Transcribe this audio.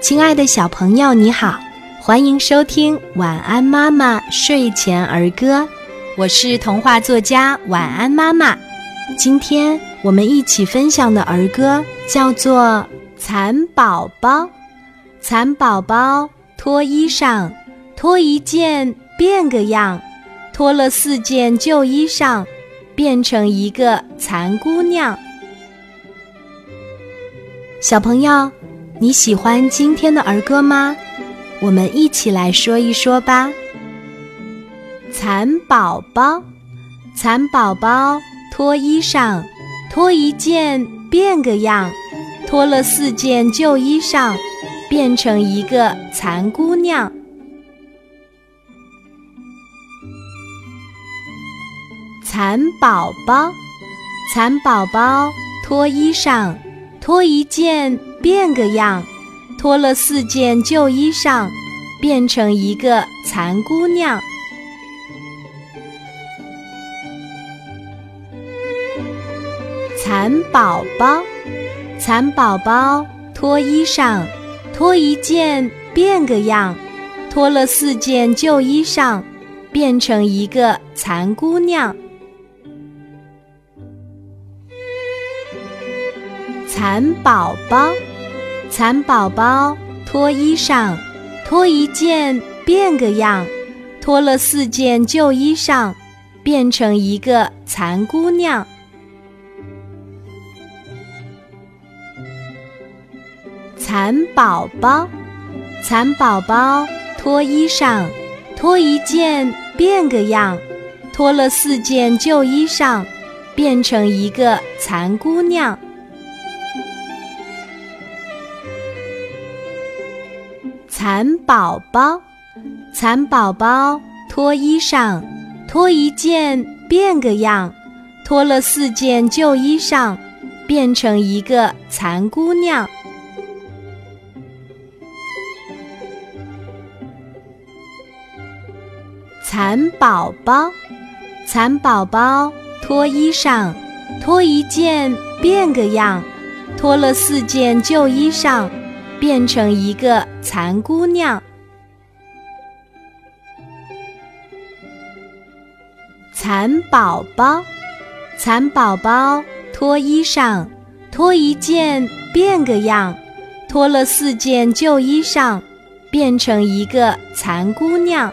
亲爱的小朋友，你好，欢迎收听《晚安妈妈睡前儿歌》，我是童话作家晚安妈妈。今天我们一起分享的儿歌叫做《蚕宝宝》。蚕宝宝脱衣裳，脱一件变个样，脱了四件旧衣裳，变成一个蚕姑娘。小朋友。你喜欢今天的儿歌吗？我们一起来说一说吧。蚕宝宝，蚕宝宝脱衣裳，脱一件变个样，脱了四件旧衣裳，变成一个蚕姑娘。蚕宝宝，蚕宝宝脱衣裳，脱一件。变个样，脱了四件旧衣裳，变成一个蚕姑娘。蚕宝宝，蚕宝宝脱衣裳，脱一件变个样，脱了四件旧衣裳，变成一个蚕姑娘。蚕宝宝。蚕宝宝脱衣裳，脱一件变个样，脱了四件旧衣裳，变成一个蚕姑娘。蚕宝宝，蚕宝宝脱衣裳，脱一件变个样，脱了四件旧衣裳，变成一个蚕姑娘。蚕宝宝，蚕宝宝脱衣裳，脱一件变个样，脱了四件旧衣裳，变成一个蚕姑娘。蚕宝宝，蚕宝宝脱衣裳，脱一件变个样，脱了四件旧衣裳。变成一个蚕姑娘。蚕宝宝，蚕宝宝脱衣裳，脱一件变个样，脱了四件旧衣裳，变成一个蚕姑娘。